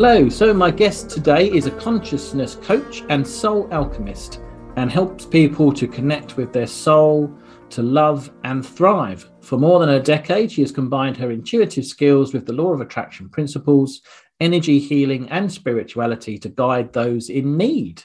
Hello, so my guest today is a consciousness coach and soul alchemist and helps people to connect with their soul, to love and thrive. For more than a decade, she has combined her intuitive skills with the law of attraction principles, energy healing, and spirituality to guide those in need.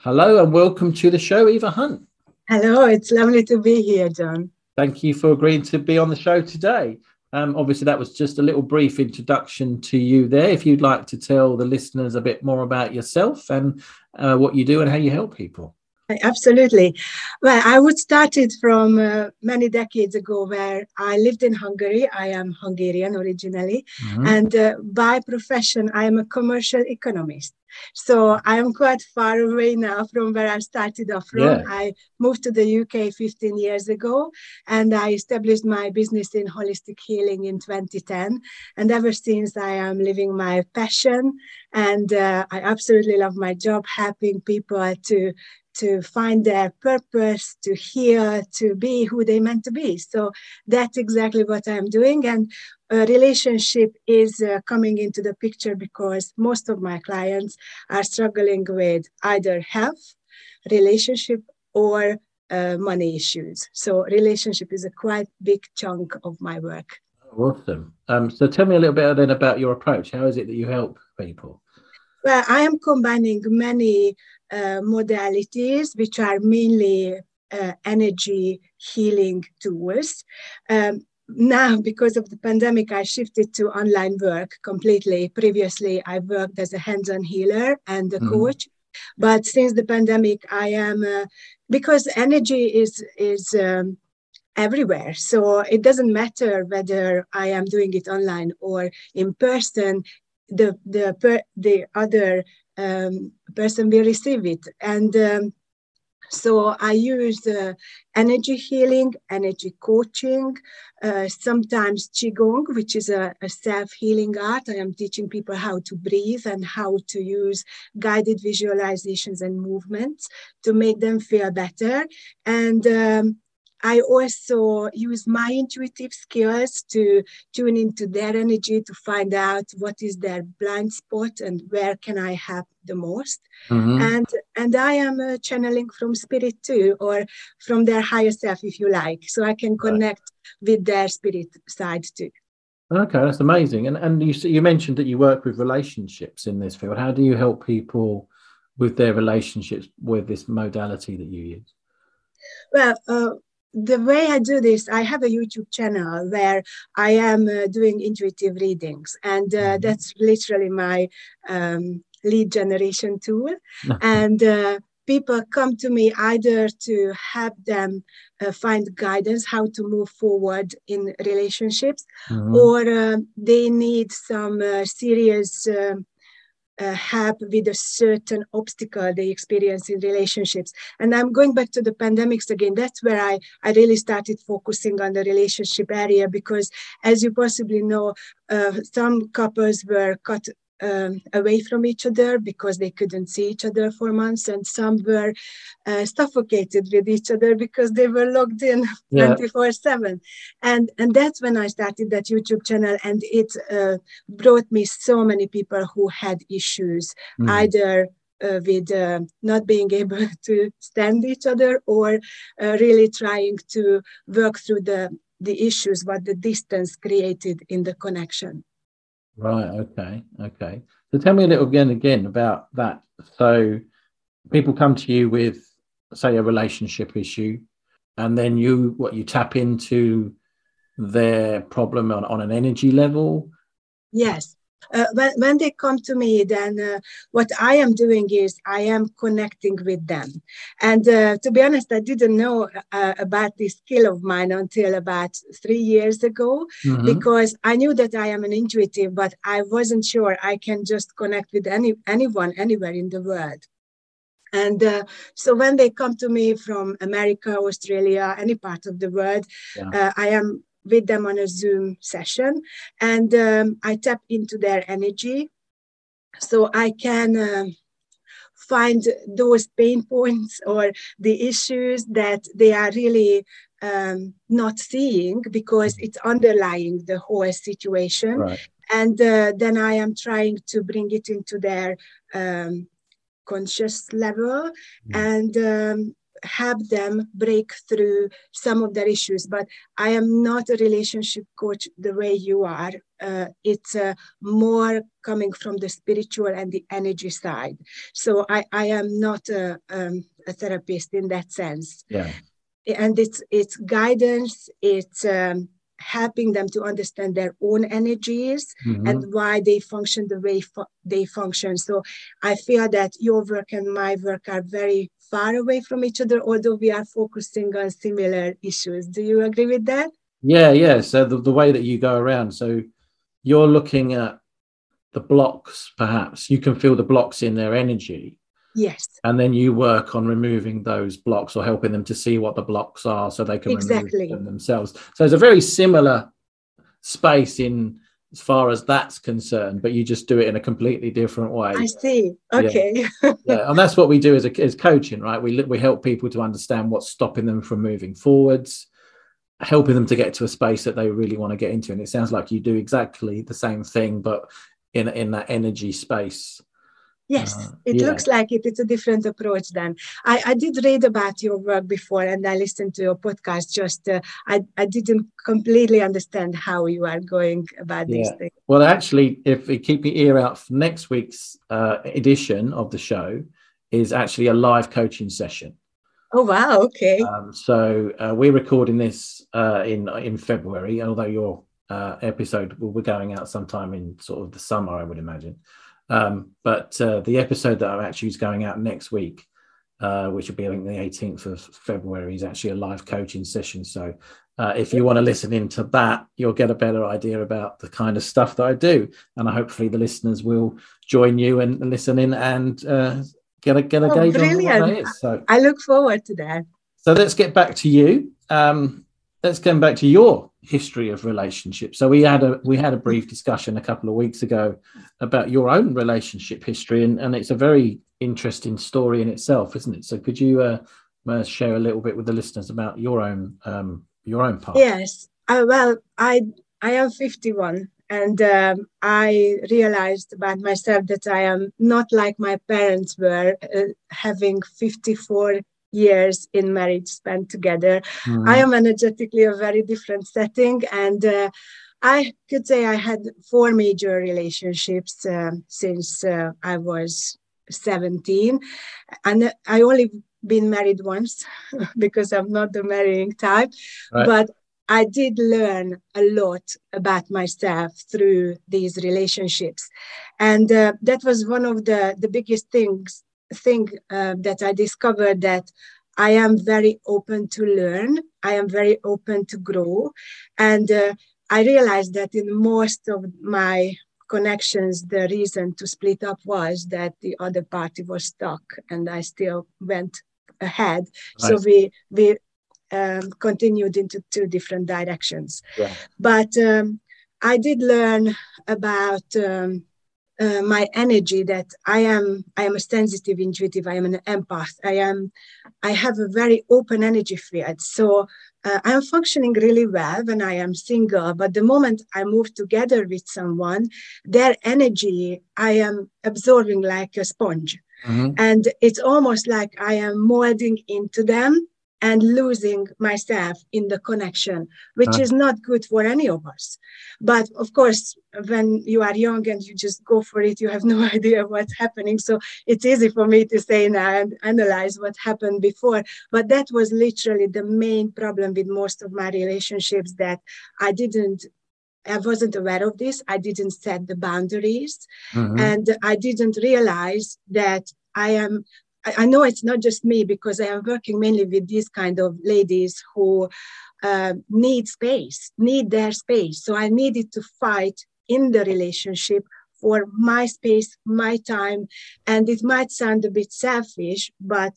Hello, and welcome to the show, Eva Hunt. Hello, it's lovely to be here, John. Thank you for agreeing to be on the show today. Um, obviously, that was just a little brief introduction to you there. If you'd like to tell the listeners a bit more about yourself and uh, what you do and how you help people. Absolutely. Well, I would start it from uh, many decades ago where I lived in Hungary. I am Hungarian originally. Mm-hmm. And uh, by profession, I am a commercial economist. So I am quite far away now from where I started off from. Yeah. I moved to the UK 15 years ago and I established my business in holistic healing in 2010. And ever since, I am living my passion and uh, I absolutely love my job, helping people to to find their purpose, to hear, to be who they meant to be. So that's exactly what I'm doing. And a relationship is uh, coming into the picture because most of my clients are struggling with either health, relationship, or uh, money issues. So relationship is a quite big chunk of my work. Awesome. Um, so tell me a little bit then about your approach. How is it that you help people? Well, I am combining many modalities, which are mainly uh, energy healing tools. Um, now, because of the pandemic, I shifted to online work completely. Previously, I worked as a hands on healer and a mm-hmm. coach. But since the pandemic, I am, uh, because energy is, is, um, everywhere. So it doesn't matter whether I am doing it online or in person. The the per, the other um, person will receive it. And um, so I use uh, energy healing, energy coaching, uh, sometimes Qigong, which is a, a self healing art. I am teaching people how to breathe and how to use guided visualizations and movements to make them feel better. And um, I also use my intuitive skills to tune into their energy to find out what is their blind spot and where can I help the most. Mm-hmm. And and I am uh, channeling from spirit too, or from their higher self, if you like, so I can connect right. with their spirit side too. Okay, that's amazing. And and you you mentioned that you work with relationships in this field. How do you help people with their relationships with this modality that you use? Well, uh, the way I do this, I have a YouTube channel where I am uh, doing intuitive readings, and uh, mm-hmm. that's literally my um, lead generation tool. and uh, people come to me either to help them uh, find guidance how to move forward in relationships, mm-hmm. or uh, they need some uh, serious. Um, uh, help with a certain obstacle they experience in relationships. And I'm going back to the pandemics again. That's where I, I really started focusing on the relationship area because, as you possibly know, uh, some couples were cut um, away from each other because they couldn't see each other for months, and some were uh, suffocated with each other because they were locked in twenty four seven. And, and that's when I started that YouTube channel, and it uh, brought me so many people who had issues, mm. either uh, with uh, not being able to stand each other or uh, really trying to work through the the issues what the distance created in the connection Right. Okay. Okay. So tell me a little again again about that. So people come to you with, say, a relationship issue, and then you what you tap into their problem on, on an energy level. Yes. Uh, when, when they come to me, then uh, what I am doing is I am connecting with them. And uh, to be honest, I didn't know uh, about this skill of mine until about three years ago, mm-hmm. because I knew that I am an intuitive, but I wasn't sure I can just connect with any anyone anywhere in the world. And uh, so when they come to me from America, Australia, any part of the world, yeah. uh, I am with them on a Zoom session and um, I tap into their energy. So I can uh, find those pain points or the issues that they are really um, not seeing because it's underlying the whole situation. Right. And uh, then I am trying to bring it into their um, conscious level mm. and um, help them break through some of their issues. But I am not a relationship coach the way you are. Uh, it's uh, more coming from the spiritual and the energy side. So I, I am not a, um, a therapist in that sense. Yeah. And it's it's guidance. It's um, helping them to understand their own energies mm-hmm. and why they function the way fu- they function. So I feel that your work and my work are very far away from each other, although we are focusing on similar issues. Do you agree with that? Yeah, yeah. So the, the way that you go around, so you're looking at the blocks, perhaps you can feel the blocks in their energy Yes. And then you work on removing those blocks or helping them to see what the blocks are so they can exactly. remove them themselves. So it's a very similar space in as far as that's concerned, but you just do it in a completely different way. I see. Okay. Yeah, yeah. and that's what we do as a, as coaching, right? We we help people to understand what's stopping them from moving forwards, helping them to get to a space that they really want to get into. And it sounds like you do exactly the same thing, but in in that energy space. Yes, uh, it yeah. looks like it. It's a different approach then. I, I did read about your work before and I listened to your podcast. Just uh, I, I didn't completely understand how you are going about yeah. these things. Well, actually, if you keep your ear out for next week's uh, edition of the show, is actually a live coaching session. Oh wow! Okay. Um, so uh, we're recording this uh, in in February, although your uh, episode will be going out sometime in sort of the summer, I would imagine. Um, but uh, the episode that I'm actually is going out next week, uh, which will be I think the 18th of February, is actually a live coaching session. So uh, if you want to listen into that, you'll get a better idea about the kind of stuff that I do, and hopefully the listeners will join you and listen in and uh, get a get a oh, gauge brilliant. on what that is. So I look forward to that. So let's get back to you. Um, let's come back to your history of relationships. So we had a we had a brief discussion a couple of weeks ago about your own relationship history, and, and it's a very interesting story in itself, isn't it? So could you uh, uh, share a little bit with the listeners about your own um, your own part? Yes. Uh, well, I I am fifty one. And um, I realized about myself that I am not like my parents were, uh, having 54 years in marriage spent together. Mm-hmm. I am energetically a very different setting, and uh, I could say I had four major relationships uh, since uh, I was 17, and I only been married once because I'm not the marrying type, right. but I did learn a lot about myself through these relationships. And uh, that was one of the, the biggest things thing uh, that I discovered that I am very open to learn. I am very open to grow. And uh, I realized that in most of my connections, the reason to split up was that the other party was stuck and I still went ahead. Nice. So we, we um, continued into two different directions. Yeah. But um, I did learn about um, uh, my energy that I am I am a sensitive intuitive I am an empath. I am I have a very open energy field. So uh, I am functioning really well when I am single but the moment I move together with someone their energy I am absorbing like a sponge. Mm-hmm. and it's almost like I am molding into them and losing myself in the connection, which uh. is not good for any of us. But of course, when you are young and you just go for it, you have no idea what's happening. So it's easy for me to say now and analyze what happened before. But that was literally the main problem with most of my relationships that I didn't I wasn't aware of this. I didn't set the boundaries. Mm-hmm. And I didn't realize that I am, I, know it's not just me because I am working mainly with these kind of ladies who uh, need space, need their space. So I needed to fight in the relationship for my space, my time. And it might sound a bit selfish, but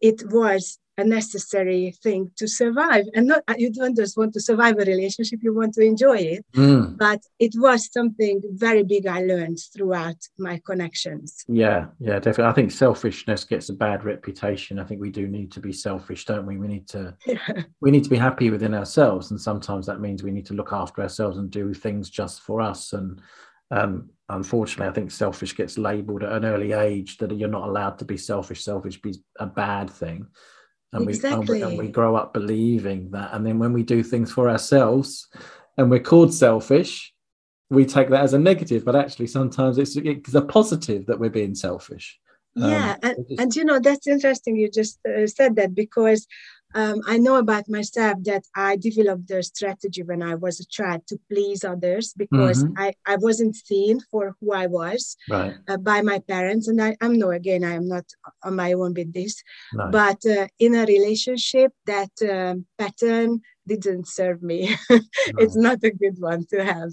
it was a necessary thing to survive. And not you don't just want to survive a relationship you want to enjoy it. Mm. but it was something very big i learned throughout my connections. Yeah yeah definitely. I think selfishness gets a bad reputation. I think we do need to be selfish don't we? We need to yeah. we need to be happy within ourselves. And sometimes that means we need to look after ourselves and do things just for us. And um, unfortunately, I think selfish gets labelled at an early age that you're not allowed to be selfish. Selfish be a bad thing and exactly. we and we grow up believing that and then when we do things for ourselves and we're called selfish we take that as a negative but actually sometimes it's, it's a positive that we're being selfish yeah um, and, just... and you know that's interesting you just uh, said that because um, I know about myself that I developed the strategy when I was a child to please others because mm-hmm. I, I wasn't seen for who I was right. uh, by my parents. And I, I'm no, again, I am not on my own with this. No. But uh, in a relationship, that um, pattern didn't serve me. no. It's not a good one to have.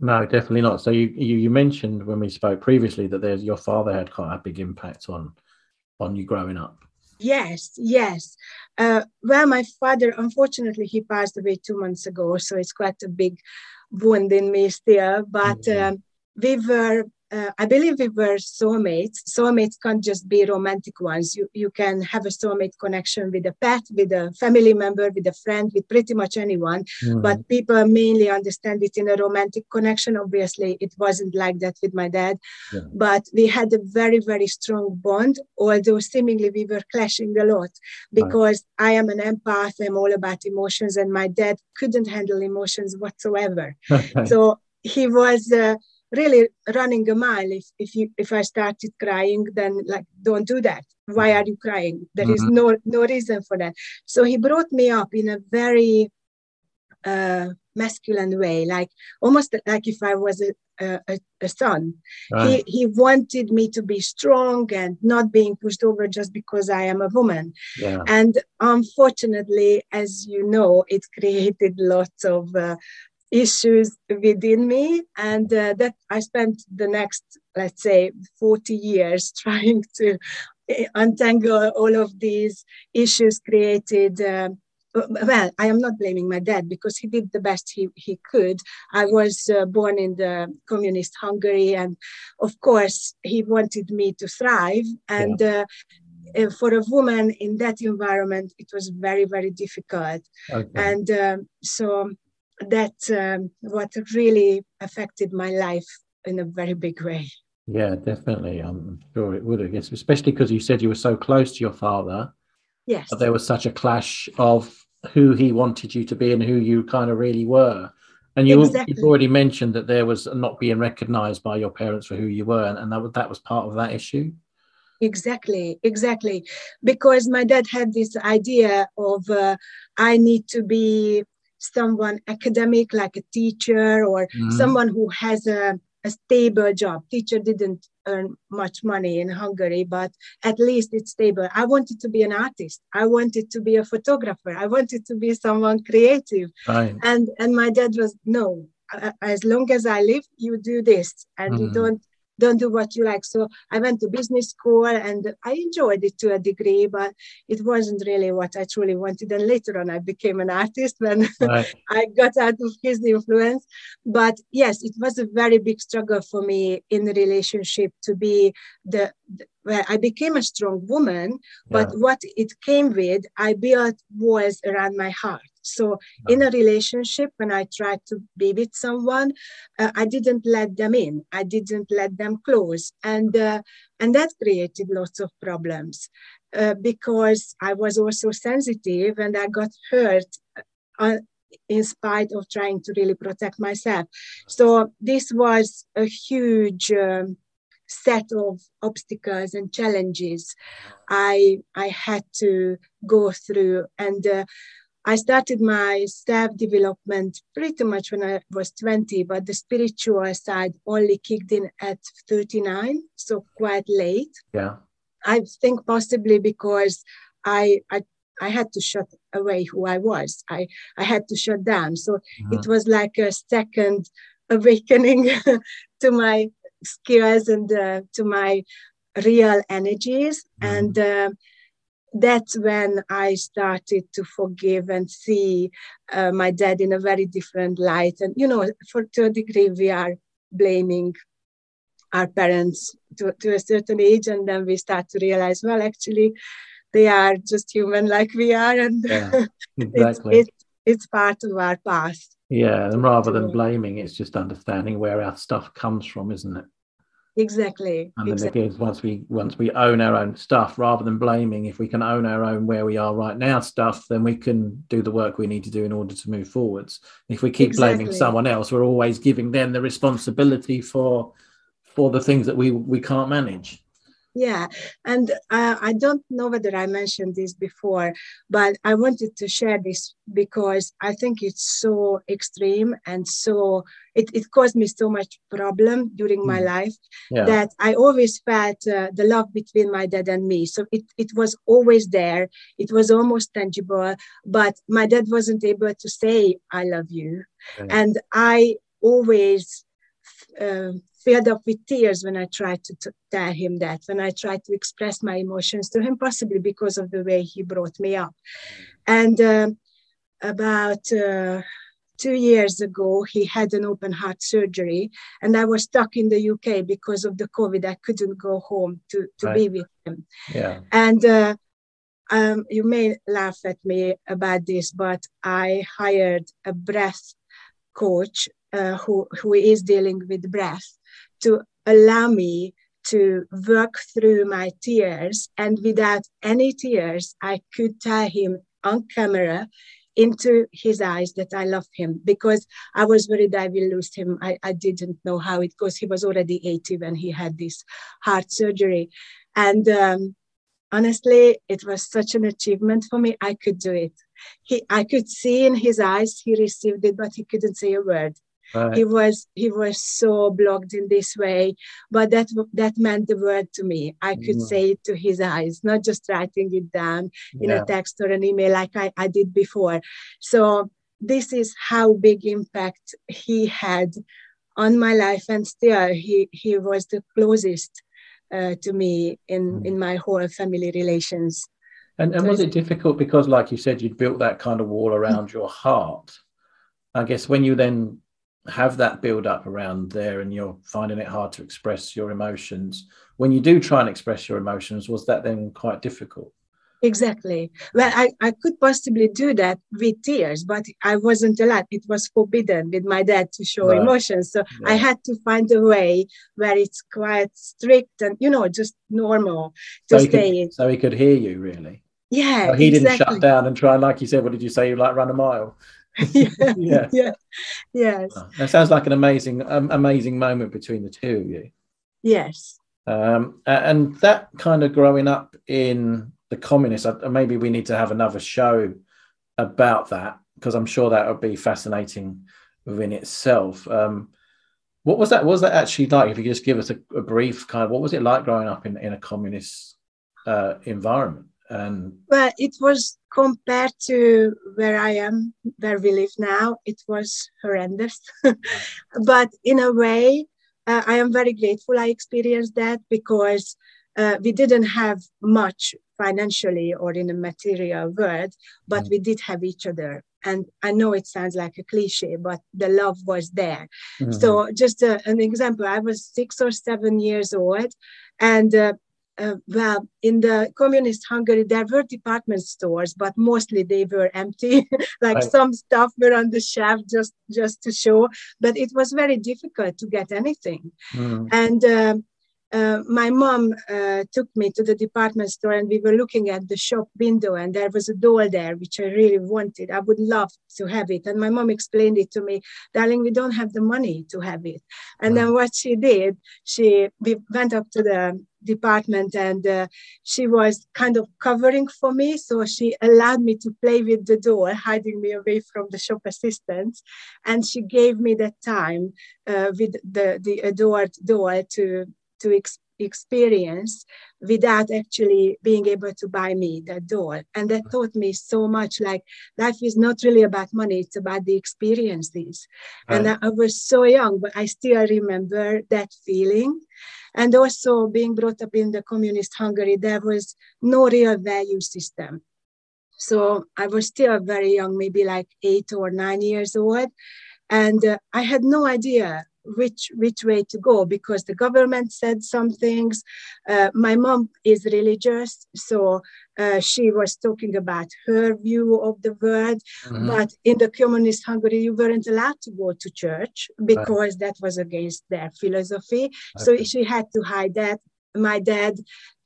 No, definitely not. So you, you, you mentioned when we spoke previously that there's your father had quite a big impact on on you growing up. Yes, yes. Uh, well, my father, unfortunately, he passed away two months ago, so it's quite a big wound in me still. But mm-hmm. um, we were uh, I believe we were soulmates. Soulmates can't just be romantic ones. You, you can have a soulmate connection with a pet, with a family member, with a friend, with pretty much anyone. Mm-hmm. But people mainly understand it in a romantic connection. Obviously, it wasn't like that with my dad. Yeah. But we had a very, very strong bond, although seemingly we were clashing a lot because right. I am an empath. I'm all about emotions, and my dad couldn't handle emotions whatsoever. so he was. Uh, really running a mile. If, if you if i started crying then like don't do that. Why are you crying? There mm-hmm. is no no reason for that. So he brought me up in a very uh, masculine way. Like almost like if i was a, a, a son. Right. he, he wanted me to be strong and not being pushed over just because i am a woman. Yeah. and unfortunately as you know it created lots of uh, issues within me and uh, that i spent the next let's say 40 years trying to uh, untangle all of these issues created uh, well i am not blaming my dad because he did the best he, he could i was uh, born in the communist hungary and of course he wanted me to thrive and yeah. Uh, for a woman in that environment, it was very, very difficult. Okay. And um, so that um, what really affected my life in a very big way. Yeah, definitely. I'm sure it would have, yes, especially because you said you were so close to your father. Yes. But there was such a clash of who he wanted you to be and who you kind of really were. And you, exactly. you've already mentioned that there was not being recognized by your parents for who you were, and, and that, that was part of that issue. Exactly, exactly. Because my dad had this idea of uh, I need to be someone academic like a teacher or mm-hmm. someone who has a, a stable job teacher didn't earn much money in hungary but at least it's stable i wanted to be an artist i wanted to be a photographer i wanted to be someone creative right. and and my dad was no as long as i live you do this and mm-hmm. you don't don't do what you like. So I went to business school and I enjoyed it to a degree, but it wasn't really what I truly wanted. And later on, I became an artist when right. I got out of his influence. But yes, it was a very big struggle for me in the relationship to be the, the where I became a strong woman, but yeah. what it came with, I built walls around my heart. So in a relationship, when I tried to be with someone, uh, I didn't let them in. I didn't let them close, and uh, and that created lots of problems uh, because I was also sensitive and I got hurt. Uh, in spite of trying to really protect myself. So, this was a huge um, set of obstacles and challenges I I had to go through. And uh, I started my staff development pretty much when I was 20, but the spiritual side only kicked in at 39, so quite late. Yeah. I think possibly because I, I I had to shut away who I was. I, I had to shut down. So mm-hmm. it was like a second awakening to my skills and uh, to my real energies. Mm-hmm. And uh, that's when I started to forgive and see uh, my dad in a very different light. And, you know, for to a degree, we are blaming our parents to, to a certain age. And then we start to realize, well, actually, they are just human like we are. And yeah, exactly. it's, it's, it's part of our past. Yeah, and rather than blaming, it's just understanding where our stuff comes from, isn't it? Exactly. And then exactly. again, once we once we own our own stuff, rather than blaming, if we can own our own where we are right now stuff, then we can do the work we need to do in order to move forwards. If we keep exactly. blaming someone else, we're always giving them the responsibility for for the things that we we can't manage. Yeah, and uh, I don't know whether I mentioned this before, but I wanted to share this because I think it's so extreme and so it, it caused me so much problem during my mm. life yeah. that I always felt uh, the love between my dad and me. So it, it was always there. It was almost tangible, but my dad wasn't able to say, I love you. Okay. And I always uh, filled up with tears when I tried to, to, tell him that, when I tried to express my emotions to him, possibly because of the way he brought me up. And uh, about uh, two years ago, he had an open heart surgery, and I was stuck in the UK because of the COVID. I couldn't go home to, to right. be with him. Yeah. And uh, um, you may laugh at me about this, but I hired a breath coach uh, who, who is dealing with breath to allow me to work through my tears. And without any tears, I could tell him on camera into his eyes that I love him because I was worried I will lose him. I, I didn't know how it goes. He was already 80 when he had this heart surgery. And um, honestly, it was such an achievement for me. I could do it. He, I could see in his eyes he received it, but he couldn't say a word. Right. He was he was so blocked in this way, but that that meant the word to me. I could mm. say it to his eyes, not just writing it down in yeah. a text or an email like I, I did before. So this is how big impact he had on my life, and still he he was the closest uh, to me in mm. in my whole family relations. And, and was it difficult because, like you said, you'd built that kind of wall around your heart? I guess when you then have that build up around there and you're finding it hard to express your emotions. When you do try and express your emotions was that then quite difficult? Exactly. Well i, I could possibly do that with tears but i wasn't allowed. It was forbidden with my dad to show right. emotions. So yeah. i had to find a way where it's quite strict and you know just normal to so stay could, so he could hear you really? Yeah he exactly. didn't shut down and try like you said what did you say? You like run a mile yeah, yeah, yeah, yes. Oh, that sounds like an amazing, um, amazing moment between the two of you. Yes. Um, and that kind of growing up in the communists, maybe we need to have another show about that because I'm sure that would be fascinating within itself. Um, what was that? What was that actually like? If you could just give us a, a, brief kind of, what was it like growing up in, in a communist uh, environment? And well, it was compared to where I am, where we live now, it was horrendous. but in a way, uh, I am very grateful I experienced that because uh, we didn't have much financially or in a material world, but mm. we did have each other. And I know it sounds like a cliche, but the love was there. Mm-hmm. So, just uh, an example I was six or seven years old, and uh, uh, well, in the communist Hungary, there were department stores, but mostly they were empty. like right. some stuff were on the shelf just just to show, but it was very difficult to get anything. Mm. And uh, uh, my mom uh, took me to the department store, and we were looking at the shop window, and there was a doll there which I really wanted. I would love to have it, and my mom explained it to me, darling. We don't have the money to have it. And then what she did, she we went up to the department and uh, she was kind of covering for me so she allowed me to play with the door hiding me away from the shop assistants and she gave me that time uh, with the the adored doll to to ex- experience without actually being able to buy me that doll and that taught me so much like life is not really about money it's about the experiences right. and I, I was so young but i still remember that feeling and also being brought up in the communist Hungary, there was no real value system. So I was still very young, maybe like eight or nine years old. And uh, I had no idea which which way to go because the government said some things. Uh, my mom is religious, so uh, she was talking about her view of the world. Mm-hmm. But in the communist Hungary, you weren't allowed to go to church because right. that was against their philosophy. Okay. So she had to hide that. My dad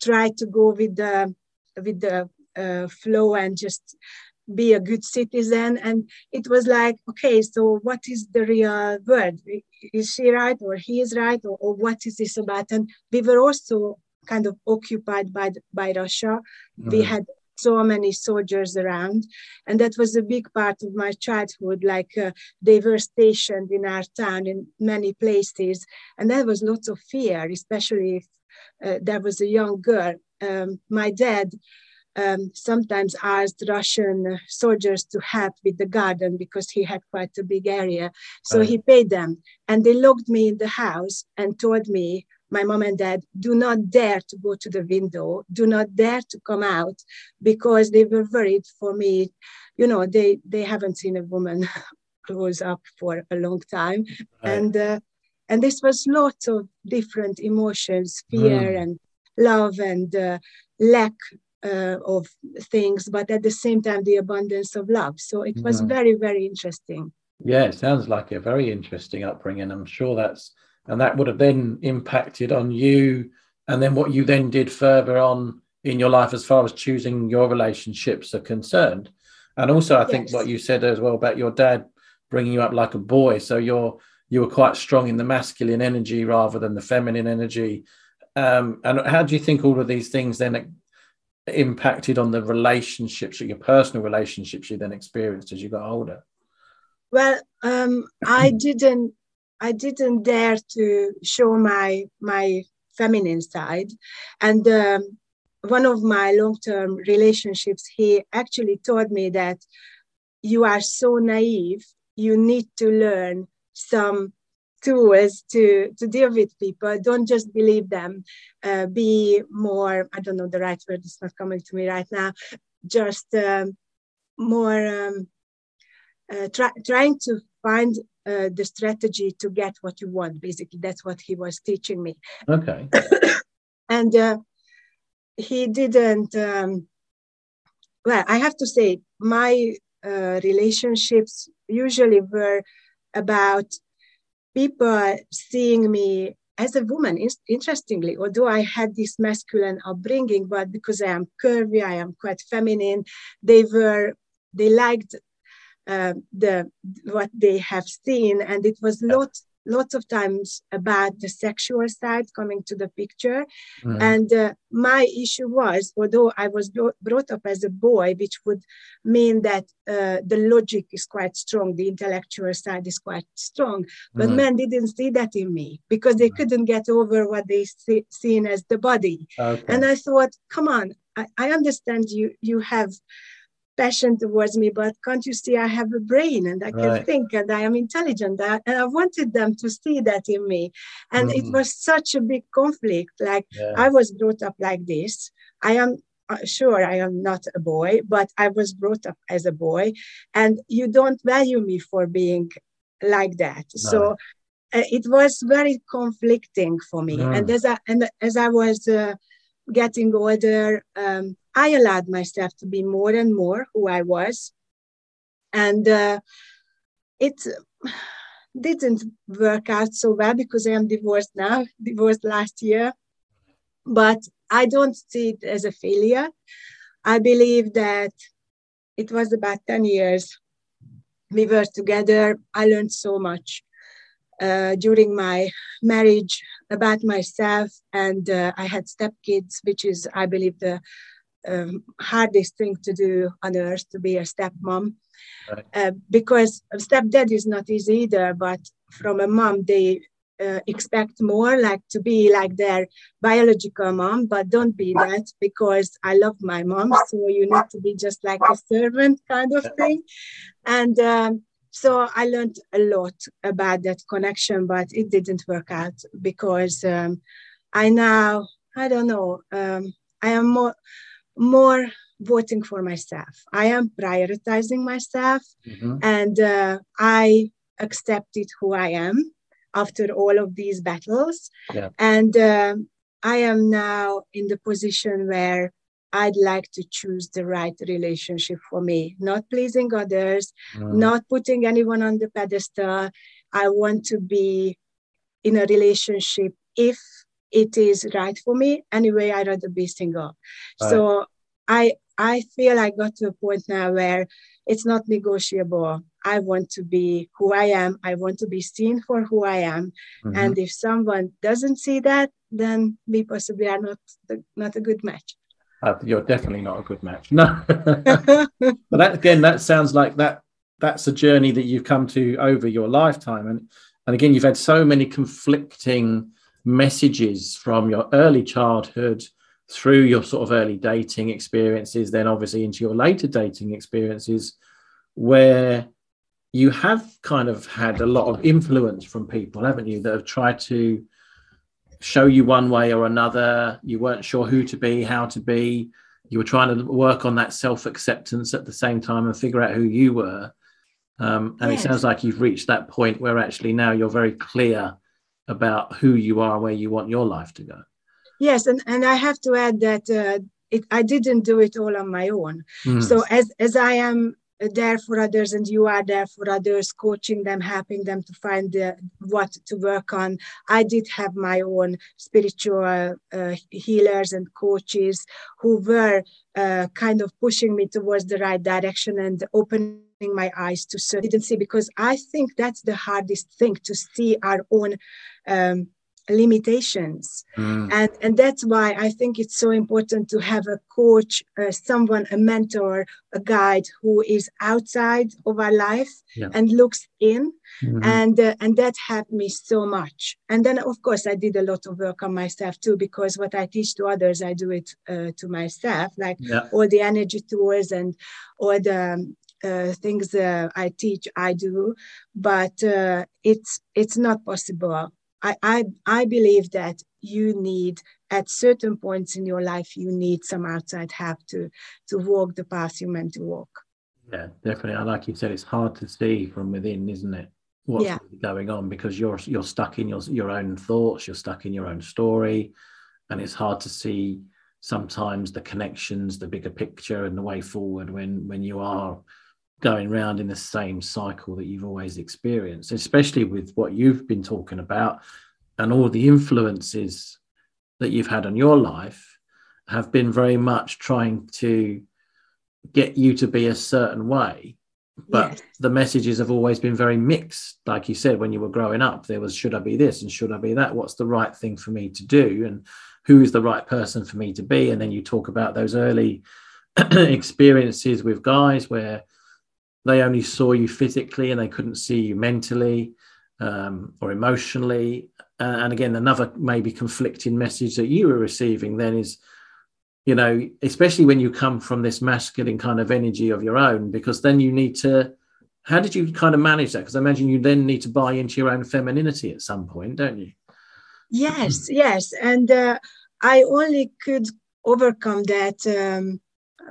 tried to go with the with the uh, flow and just be a good citizen. And it was like okay so what is the real word is she right or he is right? Or, or what is this about? And we were also kind of occupied by by russia. Mm-hmm. we had so many soldiers around. And that was a big part of my childhood. Like uh, they were stationed in our town in many places. And there was lots of fear especially if uh, there was a young girl. Um, my dad um, sometimes asked Russian soldiers to help with the garden because he had quite a big area. So he paid them. And they locked me in the house and told me, my mom and dad, do not dare to go to the window, do not dare to come out because they were worried for me. You know, they, they haven't seen a woman close up for a long time. And, uh, and this was lots of different emotions, fear mm. and love and uh, lack uh, of things, but at the same time, the abundance of love. So it was yeah. very, very interesting. Yeah, it sounds like a very interesting upbringing. I'm sure that's, and that would have then impacted on you and then what you then did further on in your life as far as choosing your relationships are concerned. And also, I think yes. what you said as well about your dad bringing you up like a boy. So you're, you were quite strong in the masculine energy rather than the feminine energy. Um, and how do you think all of these things then impacted on the relationships your personal relationships you then experienced as you got older? Well, um, I didn't. I didn't dare to show my my feminine side, and um, one of my long-term relationships, he actually told me that you are so naive. You need to learn some tools to to deal with people. Don't just believe them. Uh, be more i don't know the right word is not coming to me right now. Just um, more um, uh, try, trying to find uh, the strategy to get what you want basically. That's what he was teaching me. Okay. And uh, he didn't um, well i have to say my uh, relationships usually were about people are seeing me as a woman, interestingly, although I had this masculine upbringing, but because I am curvy, I am quite feminine, they were, they liked uh, the what they have seen, and it was yeah. Lots of times about the sexual side coming to the picture. Mm-hmm. And uh, my issue was, although I was brought up as a boy, which would mean that uh, the logic is quite strong, the intellectual side is quite strong, but mm-hmm. men didn't see that in me because they couldn't get over what they see, seen as the body. Okay. And I thought, come on, I, I understand you you have passion towards me but can't you see i have a brain and i can right. think and i am intelligent and i wanted them to see that in me and mm. it was such a big conflict like yeah. i was brought up like this i am uh, sure i am not a boy but i was brought up as a boy and you don't value me for being like that no. so uh, it was very conflicting for me mm. and as i and as i was uh, getting older um, I allowed myself to be more and more who I was. And uh, it didn't work out so well because I am divorced now, divorced last year. But I don't see it as a failure. I believe that it was about 10 years we were together. I learned so much. Uh, during my marriage about myself, and uh, I had stepkids, which is, I believe, the um, hardest thing to do on earth to be a stepmom. Right. Uh, because stepdad is not easy either, but from a mom, they uh, expect more, like to be like their biological mom, but don't be that because I love my mom. So you need to be just like a servant kind of thing. And um, so I learned a lot about that connection, but it didn't work out because um, I now, I don't know, um, I am more, more voting for myself. I am prioritizing myself mm-hmm. and uh, I accepted who I am after all of these battles. Yeah. And um, I am now in the position where I'd like to choose the right relationship for me, not pleasing others, mm. not putting anyone on the pedestal. I want to be in a relationship if it is right for me. Anyway, I'd rather be single. Right. So I I feel I got to a point now where it's not negotiable. I want to be who I am. I want to be seen for who I am. Mm-hmm. And if someone doesn't see that, then we possibly are not the, not a good match. Uh, you're definitely not a good match. No, but that, again, that sounds like that. That's a journey that you've come to over your lifetime, and and again, you've had so many conflicting messages from your early childhood through your sort of early dating experiences, then obviously into your later dating experiences, where you have kind of had a lot of influence from people, haven't you, that have tried to show you one way or another. You weren't sure who to be, how to be. You were trying to work on that self acceptance at the same time and figure out who you were. Um, and yes. it sounds like you've reached that point where actually now you're very clear about who you are, where you want your life to go. Yes, and, and I have to add that uh, it, I didn't do it all on my own. Mm. So as as I am there for others and you are there for others, coaching them, helping them to find the, what to work on. I did have my own spiritual uh, healers and coaches who were uh, kind of pushing me towards the right direction and opening my eyes to see because I think that's the hardest thing to see our own um, limitations mm. and and that's why i think it's so important to have a coach uh, someone a mentor a guide who is outside of our life yeah. and looks in mm-hmm. and uh, and that helped me so much and then of course i did a lot of work on myself too because what i teach to others i do it uh, to myself like yeah. all the energy tools and all the uh, things uh, I teach, I do, but uh, it's it's not possible I, I, I believe that you need at certain points in your life you need some outside help to to walk the path you're meant to walk. Yeah definitely. I like you said it's hard to see from within isn't it what's yeah. going on because you're you're stuck in your your own thoughts you're stuck in your own story. And it's hard to see sometimes the connections the bigger picture and the way forward when when you are going round in the same cycle that you've always experienced, especially with what you've been talking about and all the influences that you've had on your life have been very much trying to get you to be a certain way. But yes. the messages have always been very mixed. Like you said, when you were growing up, there was should I be this and should I be that? What's the right thing for me to do? And who is the right person for me to be? And then you talk about those early experiences with guys where they only saw you physically and they couldn't see you mentally um, or emotionally. And again, another maybe conflicting message that you were receiving then is, you know, especially when you come from this masculine kind of energy of your own, because then you need to. How did you kind of manage that? Because I imagine you then need to buy into your own femininity at some point, don't you? Yes, yes, and uh, I only could overcome that um,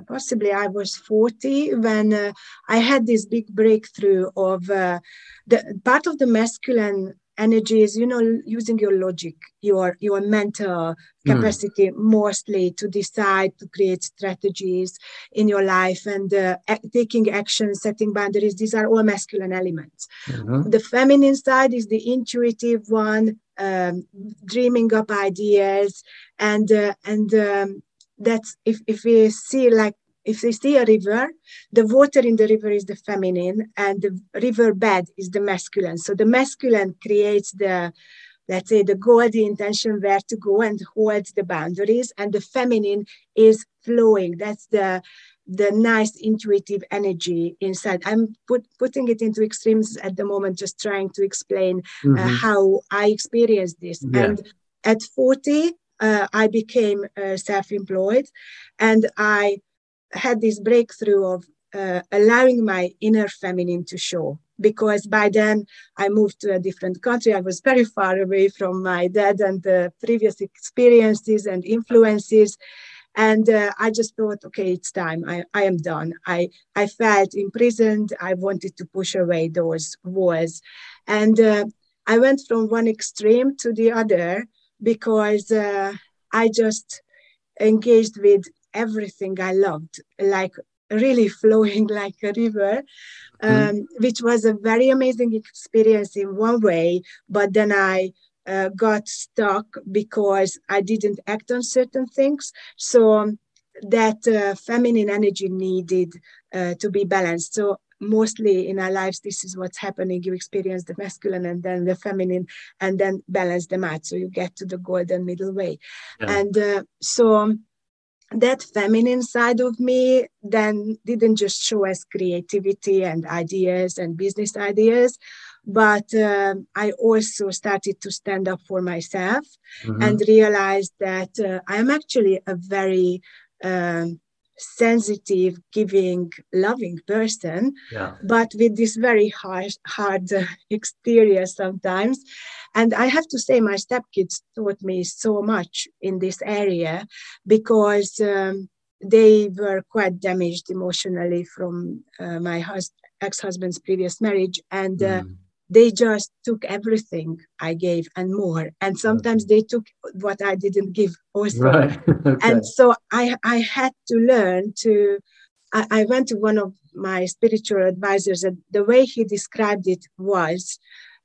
possibly I was 40 when uh, I had this big breakthrough of uh, the part of the masculine energy is you know using your logic your your mental hmm. capacity mm. mostly to decide to create strategies in your life and uh, taking action setting boundaries these are all masculine elements mm-hmm. the feminine side is the intuitive one um, dreaming up ideas and uh, and um, that's if, if we see like if they see a river, the water in the river is the feminine and the river bed is the masculine. So the masculine creates the, let's say, the goal, the intention where to go and holds the boundaries, and the feminine is flowing. That's the the nice intuitive energy inside. I'm put, putting it into extremes at the moment, just trying to explain uh, mm-hmm. uh, how I experienced this. Yeah. And at 40, uh, I became uh, self employed and I had this breakthrough of uh, allowing my inner feminine to show because by then I moved to a different country. I was very far away from my dad and the previous experiences and influences. And uh, I just thought, okay, it's time. I, I am done. I, I felt imprisoned. I wanted to push away those walls. And uh, I went from one extreme to the other because uh, I just engaged with everything I loved, like really flowing like a river, mm-hmm. um, mm. which was a very amazing experience in one way. But then I uh, got stuck because I didn't act on certain things. So um, that uh, feminine energy needed uh, to be balanced. So mostly in our lives, this is what's happening. You experience the masculine and then the feminine, and then balance them out. So you get to the golden middle way. Yeah. And uh, so that feminine side of me then didn't just show as creativity and ideas and business ideas but um, i also started to stand up for myself mm-hmm. and realized that uh, i'm actually a very um, sensitive giving loving person yeah. but with this very hard hard uh, exterior sometimes. And i have to say my stepkids taught me so much in this area because um, they were quite damaged emotionally from uh, my hus- ex-husband's previous marriage. And uh, mm they just took everything I gave and more. And sometimes they took what I didn't give also. Right. okay. And so I, I had to learn to, I, I, went to one of my spiritual advisors, and the way he described it was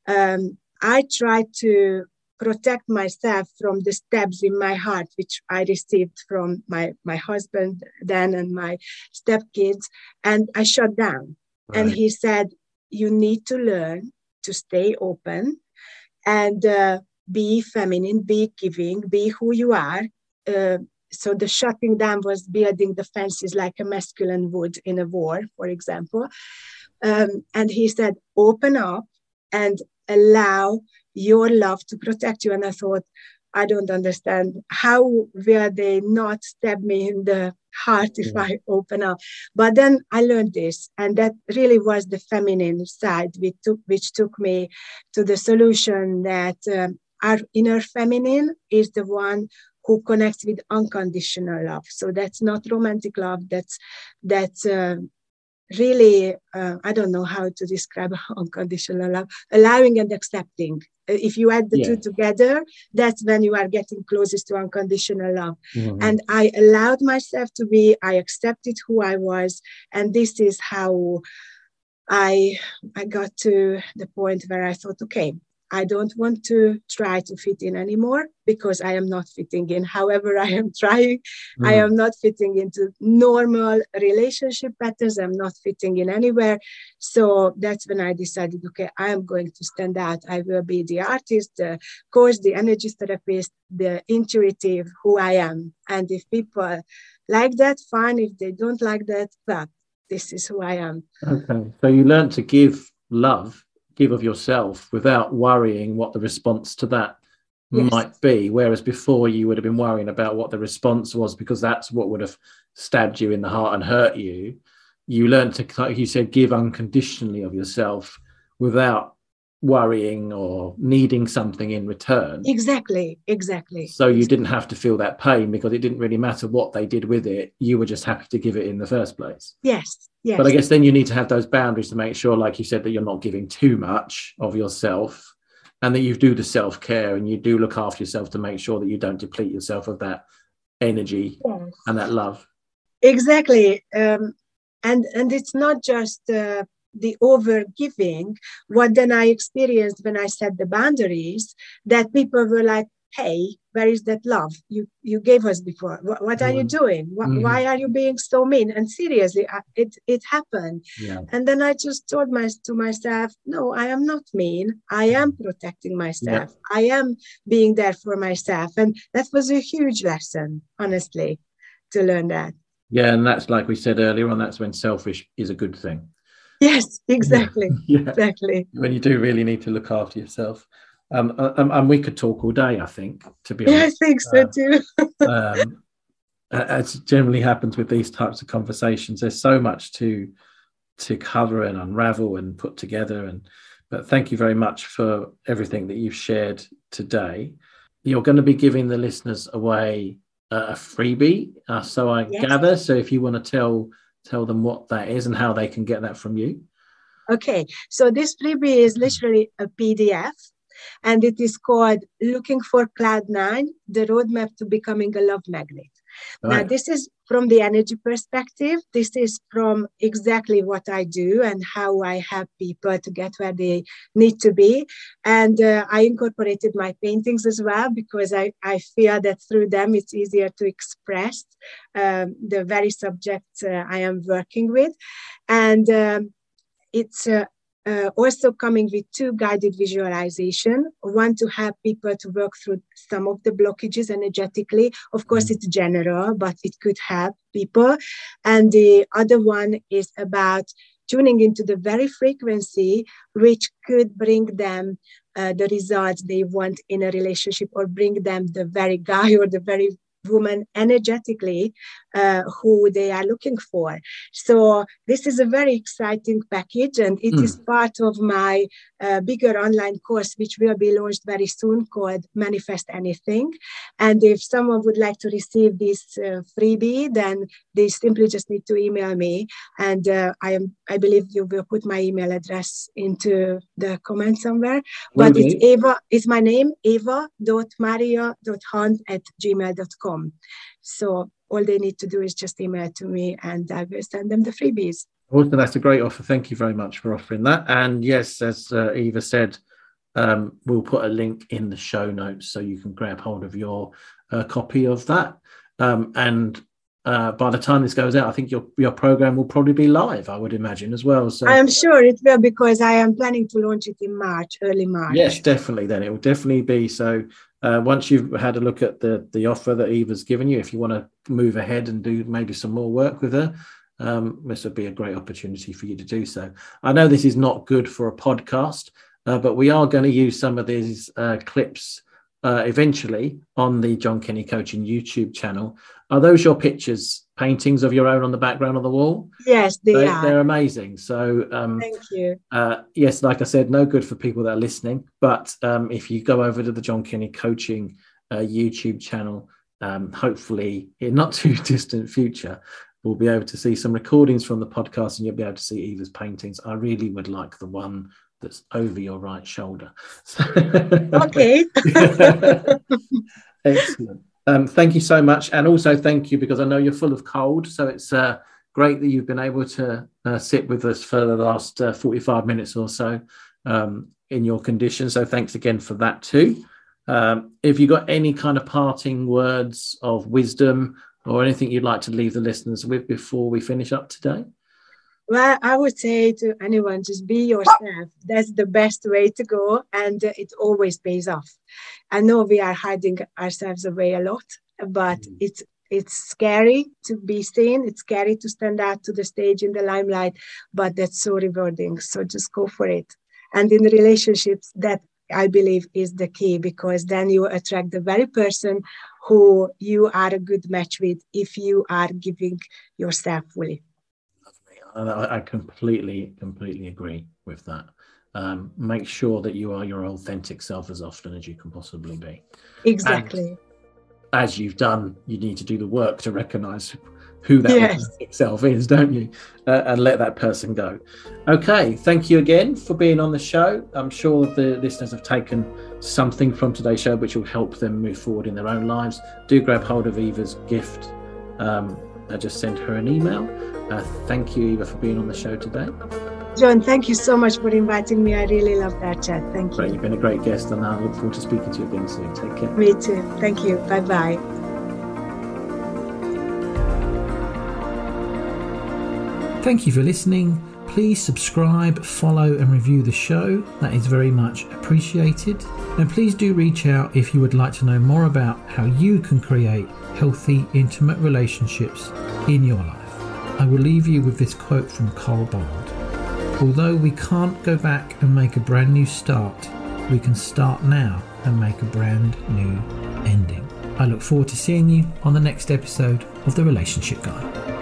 um, I tried to protect myself from the stabs in my heart, which I received from my, my husband then and my stepkids, and I shut down. Right. And he said, You need to learn to stay open and uh, be feminine, be giving, be who you are. Uh, so the shutting down was building the fences like a masculine would in a war, for example. Um, and he said, open up and allow your love to protect you. And I thought, I don't understand how will they not stab me in the heart if mm. I open up. But then I learned this, and that really was the feminine side which took, which took me to the solution that um, our inner feminine is the one who connects with unconditional love. So that's not romantic love. That's that's uh, really uh, i don't know how to describe unconditional love allowing and accepting if you add the yeah. two together that's when you are getting closest to unconditional love mm-hmm. and i allowed myself to be i accepted who i was and this is how i i got to the point where i thought okay I don't want to try to fit in anymore because I am not fitting in. However, I am trying. Mm. I am not fitting into normal relationship patterns. I'm not fitting in anywhere. So that's when I decided okay, I am going to stand out. I will be the artist, the coach, the energy therapist, the intuitive who I am. And if people like that, fine. If they don't like that, well, this is who I am. Okay. So you learn to give love give of yourself without worrying what the response to that yes. might be. Whereas before you would have been worrying about what the response was because that's what would have stabbed you in the heart and hurt you. You learn to, like you said, give unconditionally of yourself without worrying or needing something in return. Exactly, exactly. So you didn't have to feel that pain because it didn't really matter what they did with it. You were just happy to give it in the first place. Yes, yes. But I guess then you need to have those boundaries to make sure, like you said, that you're not giving too much of yourself and that you do the self care and you do look after yourself to make sure that you don't deplete yourself of that energy yes. and that love. Exactly. Um, and and it's not just uh, the over giving, what then I experienced when I set the boundaries, that people were like, hey where is that love you you gave us before? What, what are mm. you doing mm. why are you being so mean? And seriously it it happened. Yeah. and then i just told my to myself no i am not mean. I am protecting myself. Yeah. i am being there for myself. And that was a huge lesson honestly to learn that. Yeah and that's like we said earlier on that's when selfish is a good thing yes exactly yeah. exactly. When you do really need to look after yourself. Um, um, and we could talk all day i think to be yeah, i think so uh, too. um, as generally happens with these types of conversations there's so much to to cover and unravel and put together and but thank you very much for everything that you've shared today. You're going to be giving the listeners away a freebie uh, so i yes. gather. So if you want to tell tell them what that is and how they can get that from you? Okay, so this freebie is literally a PDF and it is called Looking for Cloud Nine, the roadmap to becoming a love magnet. Now, this is from the energy perspective. This is from exactly what I do and how I help people to get where they need to be. And uh, I incorporated my paintings as well because I, I feel that through them it's easier to express um, the very subjects uh, I am working with. And um, it's uh, uh, also coming with two guided visualization one to help people to work through some of the blockages energetically of course mm-hmm. it's general but it could help people and the other one is about tuning into the very frequency which could bring them uh, the results they want in a relationship or bring them the very guy or the very woman energetically uh, who they are looking for. So this is a very exciting package, and it mm. is part of my uh, bigger online course, which will be launched very soon, called Manifest Anything. And if someone would like to receive this uh, freebie, then they simply just need to email me, and uh, I am I believe you will put my email address into the comment somewhere. But okay. it's Eva. It's my name, eva.maria.hunt at gmail.com. So all they need to do is just email to me and I will send them the freebies. Awesome. That's a great offer. Thank you very much for offering that. And yes, as uh, Eva said, um, we'll put a link in the show notes so you can grab hold of your uh, copy of that. Um, and uh, by the time this goes out, I think your your program will probably be live. I would imagine as well. So I am sure it will because I am planning to launch it in March, early March. Yes, definitely. Then it will definitely be so. Uh, once you've had a look at the the offer that Eva's given you, if you want to move ahead and do maybe some more work with her, um, this would be a great opportunity for you to do so. I know this is not good for a podcast, uh, but we are going to use some of these uh, clips uh, eventually on the John Kenny Coaching YouTube channel. Are those your pictures, paintings of your own on the background of the wall? Yes, they, they are. They're amazing. So, um, thank you. Uh, yes, like I said, no good for people that are listening. But um, if you go over to the John Kenny Coaching uh, YouTube channel, um, hopefully in not too distant future, we'll be able to see some recordings from the podcast and you'll be able to see Eva's paintings. I really would like the one that's over your right shoulder. okay. Excellent. Um, thank you so much. And also thank you because I know you're full of cold. So it's uh, great that you've been able to uh, sit with us for the last uh, 45 minutes or so um, in your condition. So thanks again for that too. Um, if you've got any kind of parting words of wisdom or anything you'd like to leave the listeners with before we finish up today? Well, I would say to anyone, just be yourself. That's the best way to go, and it always pays off. I know we are hiding ourselves away a lot, but mm. it's it's scary to be seen. It's scary to stand out to the stage in the limelight, but that's so rewarding. So just go for it. And in relationships, that I believe is the key because then you attract the very person who you are a good match with if you are giving yourself fully. I, completely, completely agree with that. Um, make sure that you are your authentic self as often as you can possibly be. Exactly. And as you've done, you need to do the work to recognize who that yes. authentic self is, don't you? Uh, and let that person go. Okay, thank you again for being on the show. I'm sure the listeners have taken something from today's show which will help them move forward in their own lives. Do grab hold of Eva's gift. Um, uh, just sent her an email. Uh, thank you, Eva, for being on the show today. John, thank you so much for inviting me. I really love that chat. Thank you. Great. You've been a great guest, and I look forward to speaking to you again soon. Take care. Me too. Thank you. Bye bye. Thank you for listening. Please subscribe, follow, and review the show. That is very much appreciated. And please do reach out if you would like to know more about how you can create healthy, intimate relationships in your life. I will leave you with this quote from Carl Bond. Although we can't go back and make a brand new start, we can start now and make a brand new ending. I look forward to seeing you on the next episode of The Relationship Guy.